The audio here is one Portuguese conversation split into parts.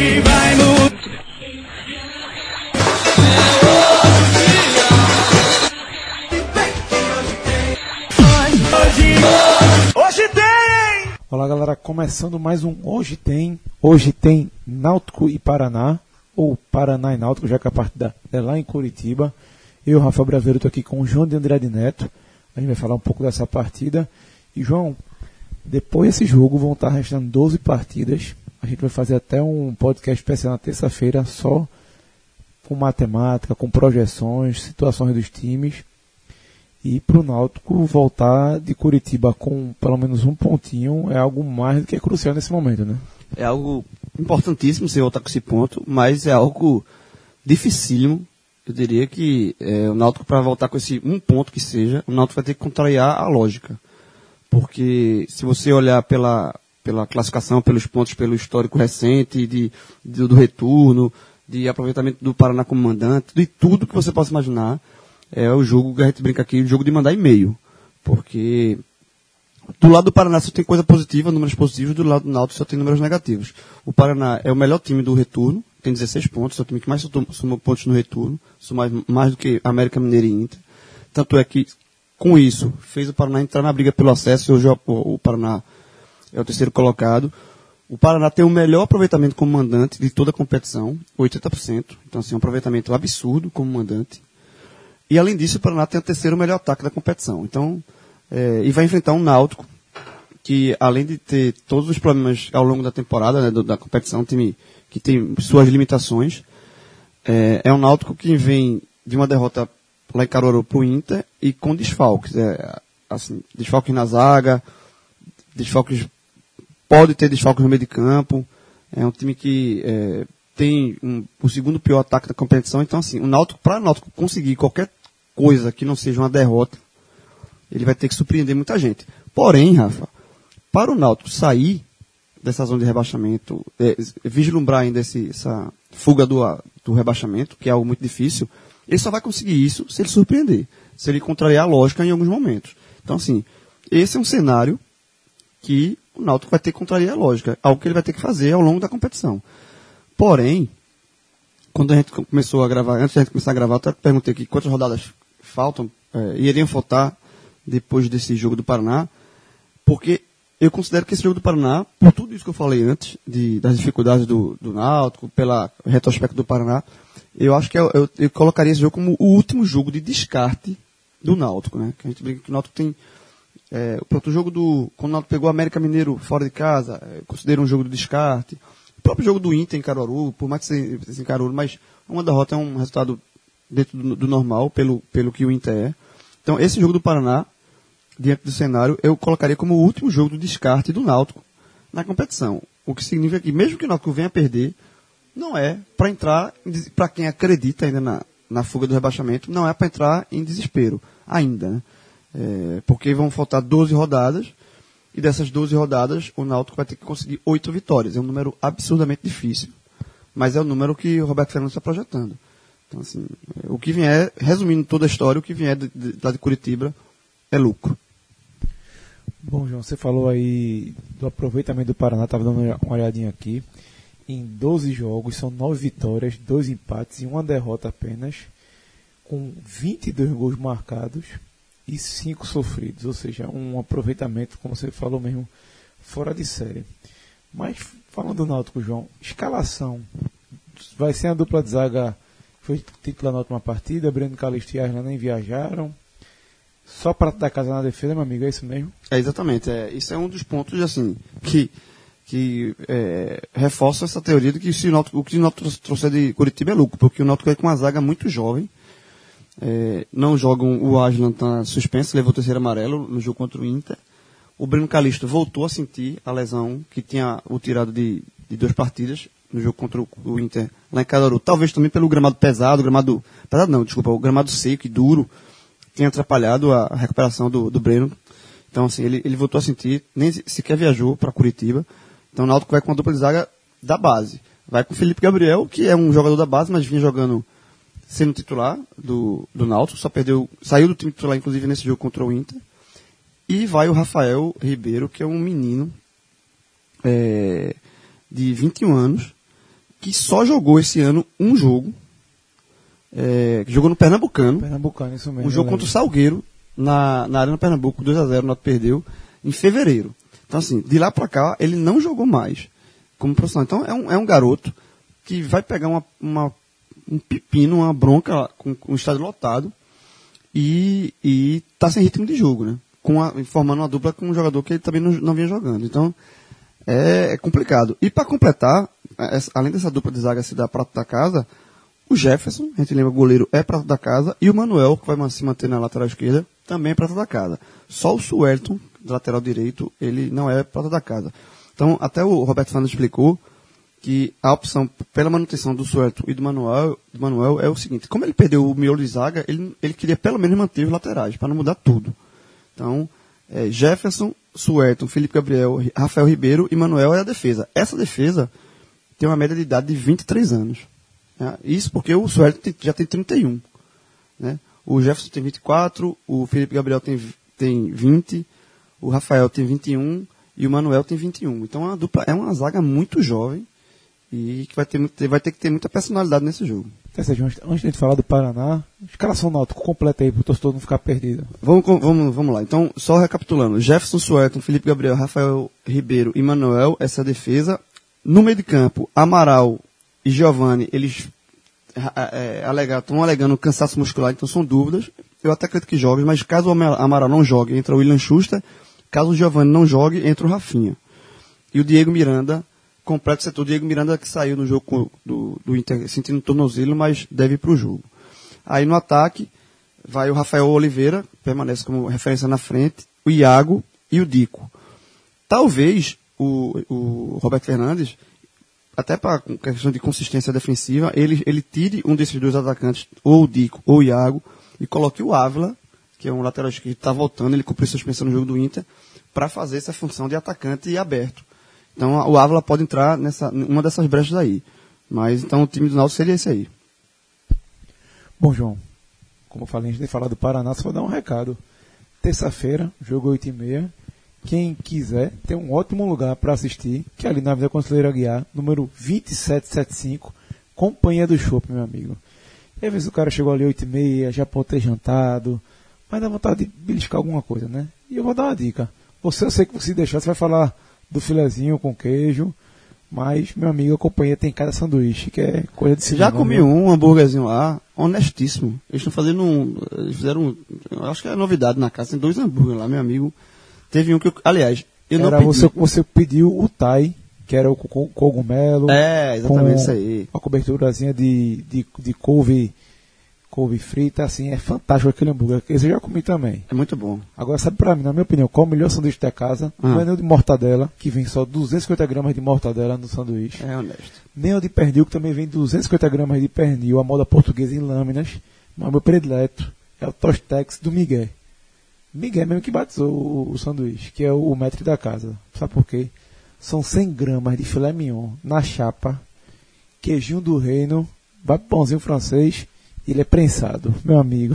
Hoje vai mudar. Hoje, hoje tem! Olá galera, começando mais um Hoje Tem. Hoje tem Náutico e Paraná, ou Paraná e Náutico, já que a partida é lá em Curitiba. Eu, Rafael Braveiro, estou aqui com o João de Andrade Neto. A gente vai falar um pouco dessa partida. E João, depois desse jogo vão estar restando 12 partidas. A gente vai fazer até um podcast especial na terça-feira só com matemática, com projeções, situações dos times. E para o Náutico voltar de Curitiba com pelo menos um pontinho é algo mais do que crucial nesse momento, né? É algo importantíssimo você voltar com esse ponto, mas é algo dificílimo. Eu diria que é, o Náutico, para voltar com esse um ponto que seja, o Náutico vai ter que contrariar a lógica. Porque se você olhar pela, pela classificação, pelos pontos, pelo histórico recente, de, de- do retorno, de aproveitamento do Paraná como mandante, de tudo que você possa imaginar, é o jogo que a gente brinca aqui, o jogo de mandar e-mail. Porque do lado do Paraná só tem coisa positiva, números positivos, do lado do Náutico só tem números negativos. O Paraná é o melhor time do retorno, tem 16 pontos, é o time que mais somou pontos no retorno, somou mais, do que América Mineira e Inter. Tanto é que, com isso, fez o Paraná entrar na briga pelo acesso, hoje o Paraná é o terceiro colocado. O Paraná tem o melhor aproveitamento como mandante de toda a competição, 80%. Então, assim, um aproveitamento absurdo como mandante. E além disso, o Paraná tem o terceiro melhor ataque da competição. Então, é, e vai enfrentar um Náutico que, além de ter todos os problemas ao longo da temporada, né, do- da competição, um time que tem suas limitações, é, é um Náutico que vem de uma derrota lá em Caruaru pro Inter e com desfalques. É, assim, desfalques na zaga, desfalques pode ter desfalques no meio de campo. É um time que é, tem um- o segundo pior ataque da competição. Então, assim, o Náutico, para o Náutico conseguir qualquer coisa que não seja uma derrota, ele vai ter que surpreender muita gente. Porém, Rafa, para o Náutico sair dessa zona de rebaixamento, é, vislumbrar ainda esse, essa fuga do, do rebaixamento, que é algo muito difícil, ele só vai conseguir isso se ele surpreender, se ele contrariar a lógica em alguns momentos. Então, assim, esse é um cenário que o Náutico vai ter que contrariar a lógica, algo que ele vai ter que fazer ao longo da competição. Porém, quando a gente começou a gravar, antes da gente começar a gravar, eu até perguntei aqui quantas rodadas faltam, eh, iriam faltar depois desse jogo do Paraná, porque eu considero que esse jogo do Paraná, por tudo isso que eu falei antes, de, das dificuldades do, do Náutico, pela retrospecto do Paraná, eu acho que eu, eu, eu colocaria esse jogo como o último jogo de descarte do Náutico, né? Que a gente brinca que o Náutico tem é, o próprio jogo do. Quando o Náutico pegou o América Mineiro fora de casa, é, considera um jogo de descarte. O próprio jogo do Inter em Caruaru, por mais que seja em Caruaru, mas uma derrota é um resultado dentro do, do normal, pelo, pelo que o Inter é. Então, esse jogo do Paraná, diante do cenário, eu colocaria como o último jogo do descarte do Náutico na competição. O que significa que, mesmo que o Náutico venha a perder, não é para entrar, para quem acredita ainda na, na fuga do rebaixamento, não é para entrar em desespero ainda, né? É, porque vão faltar 12 rodadas, e dessas 12 rodadas, o Náutico vai ter que conseguir 8 vitórias. É um número absurdamente difícil, mas é o número que o Roberto Fernandes está projetando. Então, assim, o que vier, resumindo toda a história, o que vier de, de, lá de Curitiba é lucro. Bom, João, você falou aí do aproveitamento do Paraná, estava dando uma olhadinha aqui. Em 12 jogos, são 9 vitórias, 2 empates e uma derrota apenas, com 22 gols marcados e 5 sofridos, ou seja, um aproveitamento, como você falou mesmo, fora de série. Mas, falando do Náutico, João, escalação. Vai ser a dupla de zaga, foi titular na última partida, Breno Calixto e Arlan nem viajaram. Só para da casa na defesa, meu amigo, é isso mesmo? É, exatamente. É, isso é um dos pontos, assim, que, que é, reforça essa teoria de que se o, Náutico, o que o Náutico trouxer de Curitiba é lucro, porque o Náutico é com uma zaga muito jovem. É, não jogam, o Aslan está suspenso, levou o terceiro amarelo no jogo contra o Inter. O Breno Calixto voltou a sentir a lesão que tinha o tirado de, de duas partidas no jogo contra o, o Inter lá em Caruaru. Talvez também pelo gramado pesado, gramado, pesado não, desculpa, o gramado seco e duro tenha atrapalhado a recuperação do, do Breno. Então, assim, ele, ele voltou a sentir, nem sequer viajou para Curitiba. Então, o Náutico vai com a dupla de zaga da base. Vai com o Felipe Gabriel, que é um jogador da base, mas vinha jogando sendo titular do, do Náutico, só perdeu, saiu do time titular, inclusive, nesse jogo contra o Inter. E vai o Rafael Ribeiro, que é um menino é, de 21 anos, que só jogou esse ano um jogo, é, que jogou no Pernambucano, Pernambucano, isso mesmo. um jogo eu contra o. Salgueiro, na, na Arena Pernambuco, 2x0, o Náutico perdeu, em fevereiro. Então, assim, de lá pra cá, ele não jogou mais como profissional. Então, é um, é um garoto que vai pegar uma, uma- um pepino, uma bronca com, com o estádio lotado e, e tá sem ritmo de jogo, né? Com a, formando uma dupla com um jogador que ele também não, não vinha jogando. Então, é, é complicado. E para completar, essa- além dessa dupla de zaga se dar prato da casa, o Jefferson, a gente lembra, goleiro é prato da casa, e o Manuel, que vai se manter na lateral esquerda, também é prato da casa. Só o Suelton, lateral direito, ele não é prato da casa. Então, até o Roberto Fernandes explicou que a opção pela manutenção do Suelton e do Manuel, do Manuel é o seguinte, como ele perdeu o miolo de zaga, ele, ele queria pelo menos manter os laterais, para não mudar tudo. Então, é, Jefferson, Suelton, Felipe Gabriel, Ri- Rafael Ribeiro e Manuel é a defesa. Essa defesa tem uma média de idade de 23 anos. né? Isso porque o Suelton tem- já tem 31. Né? O Jefferson tem 24, o Felipe Gabriel tem, tem 20, o Rafael tem 21 e o Manuel tem 21. Então é dupla, é uma zaga muito jovem e que vai ter, vai ter que ter muita personalidade nesse jogo. Ou seja, antes de a gente falar do Paraná, escalação náutico completa aí, pro torcedor não ficar perdido. Vamos, vamos, vamos lá. Então, só recapitulando. Jefferson, Suelton, Felipe Gabriel, Rafael Ribeiro e Manuel, essa é a defesa. No meio de campo, Amaral e Giovanni, eles é, alegar, estão alegando cansaço muscular, então são dúvidas. Eu até acredito que jogue, mas caso o Ama- Amaral não jogue, entra o William Schuster. Caso o Giovanni não jogue, entra o Rafinha. E o Diego Miranda, completa o setor. O Diego Miranda que saiu no jogo do, do Inter sentindo tornozelo, mas deve ir para o jogo. Aí no ataque, vai o Rafael Oliveira, permanece como referência na frente, o Iago e o Dico. Talvez o, o Roberto Fernandes, até para questão de consistência defensiva, ele, ele tire um desses dois atacantes, ou o Dico ou o Iago, e coloque o Ávila, que é um lateral esquerdo que está voltando, ele cumpriu suspensão no jogo do Inter, para fazer essa função de atacante e aberto. Então o Ávila pode entrar nessa uma dessas brechas aí. Mas então o time do Náutico seria esse aí. Bom, João, como eu falei, antes de falar do Paraná, só vou dar um recado. Terça-feira, jogo 8h30. Quem quiser, tem um ótimo lugar para assistir, que é ali na Avenida Conselheiro Aguiar, número 2775, Companhia do Chopp, meu amigo. E às vezes o cara chegou ali 8h30, já pode ter jantado, mas dá vontade de beliscar alguma coisa, né? E eu vou dar uma dica. Você, eu sei que se deixar, você vai falar do filezinho com queijo, mas, meu amigo, a companhia tem cada sanduíche, que é coisa de cinema. Já comi viu? um hambúrguerzinho lá, honestíssimo. Eles estão fazendo um. Eles fizeram. um- acho que é novidade na casa. Tem dois hambúrgueres lá, meu amigo. Teve um que eu. Aliás, eu não era pedi. você, você pediu o Thai, que era o co- co- cogumelo. É, exatamente isso aí. Uma coberturazinha de, de, de couve, couve frita, assim, é fantástico aquele hambúrguer. Esse eu já comi também. É muito bom. Agora, sabe pra mim, na minha opinião, qual é o melhor sanduíche da casa? Ah. Não é nem o de mortadela, que vem só 250 gramas de mortadela no sanduíche. É honesto. Nem o de pernil, que também vem 250 gramas de pernil, a moda portuguesa em lâminas. Mas o meu predileto é o Tostex do Miguel. Miguel mesmo que batizou o, o sanduíche, que é o, o mestre da casa. Sabe por quê? São 100 gramas de filé mignon na chapa, queijinho do reino, vai pãozinho francês, ele é prensado. Meu amigo,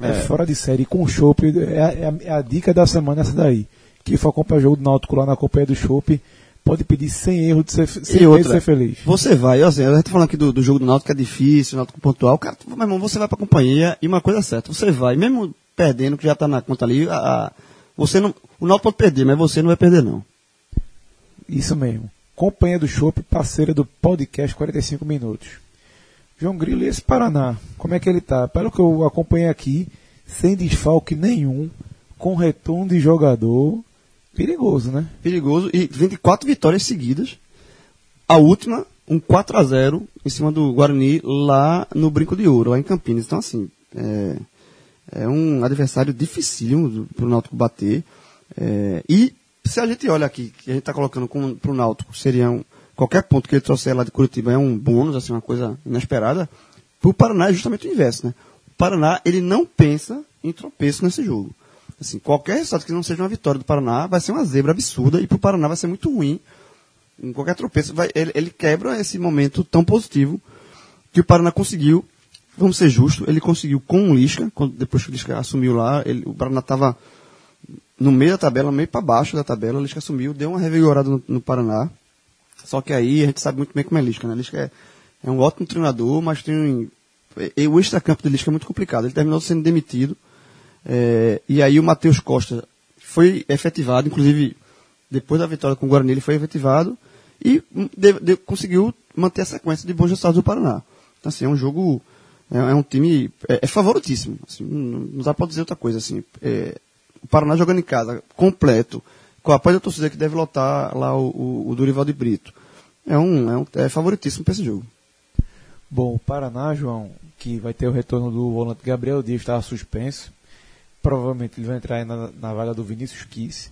é, É. fora de série, com chopp, é, a- é a- é a dica da semana essa daí. Que for acompanhar o jogo do Náutico lá na companhia do chopp, pode pedir sem erro de ser, sem outra, de ser feliz. Você vai, assim, eu já tô falando aqui do, do jogo do Náutico que é difícil, o Náutico pontual. Cara, meu irmão, você vai pra companhia e uma coisa é certa, você vai, mesmo perdendo, que já tá na conta ali, a, a- você não, o Náutico pode perder, mas você não vai perder não. Isso mesmo. Companhia do Chopp, parceira do podcast 45 Minutos. João Grilo, e esse Paraná? Como é que ele tá? Pelo que eu acompanhei aqui, sem desfalque nenhum, com retorno de jogador, perigoso, né? perigoso e 24 vitórias seguidas. A última, um 4 a 0 em cima do Guarani lá no Brinco de Ouro, lá em Campinas. Então, assim, é, é um adversário dificílimo para o Náutico bater. É, e se a gente olha aqui, que a gente está colocando para o Náutico, seria um, qualquer ponto que ele trouxer lá de Curitiba é um bônus, assim, uma coisa inesperada. Para o Paraná é justamente o inverso, né? O Paraná, ele não pensa em tropeço nesse jogo. Assim, qualquer resultado que não seja uma vitória do Paraná vai ser uma zebra absurda e para o Paraná vai ser muito ruim. Em qualquer tropeço, vai, ele, ele quebra esse momento tão positivo que o Paraná conseguiu. Vamos ser justos, ele conseguiu com o Lisca, quando, depois que o Lisca assumiu lá, ele, o Paraná estava no meio da tabela, meio para baixo da tabela, o Lisca assumiu, deu uma revigorada no, no Paraná, Só que aí a gente sabe muito bem como é Lisca, né? Lisca é, é um ótimo treinador, mas tem e, o extracampo Lisca é muito complicado. Ele terminou sendo demitido. É, e aí o Matheus Costa foi efetivado, inclusive depois da vitória com o Guarani ele foi efetivado e de, de, conseguiu manter a sequência de bons resultados do Paraná. Então assim, é um jogo, é, é um time, é, é favoritíssimo. Assim, não, não dá para dizer outra coisa. Assim, é, o Paraná jogando em casa, completo, com a da torcida que deve lotar lá o, o, o Durival de Brito. É um, é um é favoritíssimo para esse jogo. Bom, o Paraná, João, que vai ter o retorno do volante Gabriel Dias, estava suspenso. Provavelmente ele vai entrar na, na vaga do Vinícius Kiss.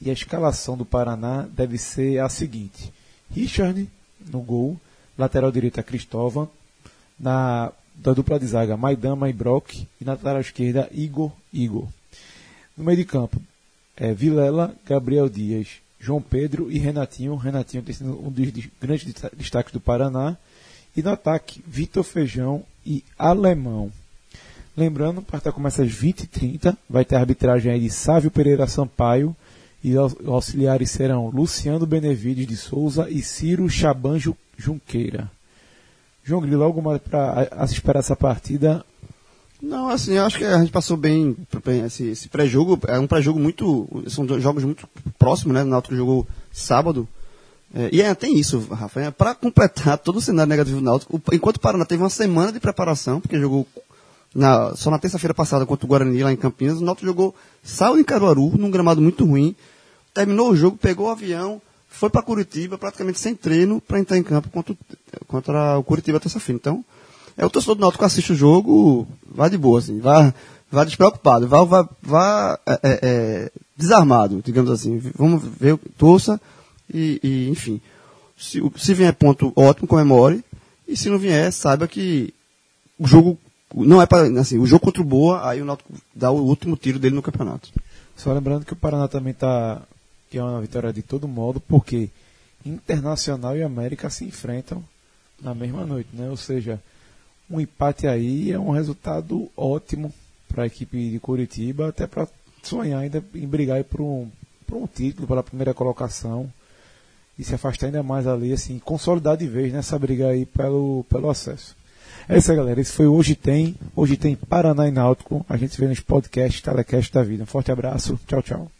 E a escalação do Paraná deve ser a seguinte: Richard no gol, lateral direita Cristóvão, na da dupla de zaga Maidama e Brock e na lateral esquerda Igor Igor. No meio de campo, é, Vilela, Gabriel Dias, João Pedro e Renatinho. Renatinho tem sido um dos grandes destaques do Paraná. E no ataque, Vitor Feijão e Alemão. Lembrando, o partida começa às 20h30, vai ter a arbitragem aí de Sávio Pereira Sampaio e os auxiliares serão Luciano Benevides de Souza e Ciro Chabanjo Junqueira. João Grilo, algo mais para esperar essa partida não, assim, eu acho que a gente passou bem, bem esse, esse pré-jogo. É um pré-jogo muito. São jogos muito próximos, né? O Náutico jogou sábado. É, e é, tem isso, Rafa. Para completar todo o cenário negativo do Náutico, enquanto o Paraná teve uma semana de preparação, porque jogou na, só na terça-feira passada contra o Guarani lá em Campinas, o Náutico jogou saiu em Caruaru, num gramado muito ruim, terminou o jogo, pegou o avião, foi para Curitiba, praticamente sem treino, para entrar em campo contra, contra o Curitiba terça-feira. Então, é o torcedor do Náutico assiste o jogo, vá de boa, assim, vá, vá despreocupado, vá, vá, vá é, é, é desarmado, digamos assim. Vamos ver, torça e, e enfim. Se, se vier ponto ótimo, comemore. E se não vier, saiba que o jogo não é para assim, o jogo contra o Boa, aí o Náutico dá o último tiro dele no campeonato. Só lembrando que o Paraná também está que é uma vitória de todo modo, porque Internacional e América se enfrentam na mesma noite, né? Ou seja, um empate aí é um resultado ótimo para a equipe de Curitiba, até para sonhar ainda em brigar por um, por um título, pela primeira colocação e se afastar ainda mais ali, assim, consolidar de vez nessa briga aí pelo, pelo acesso. É isso aí, galera. Esse foi Hoje Tem. Hoje tem Paraná e Náutico. A gente se vê nos podcasts, telecast da vida. Um forte abraço. Tchau, tchau.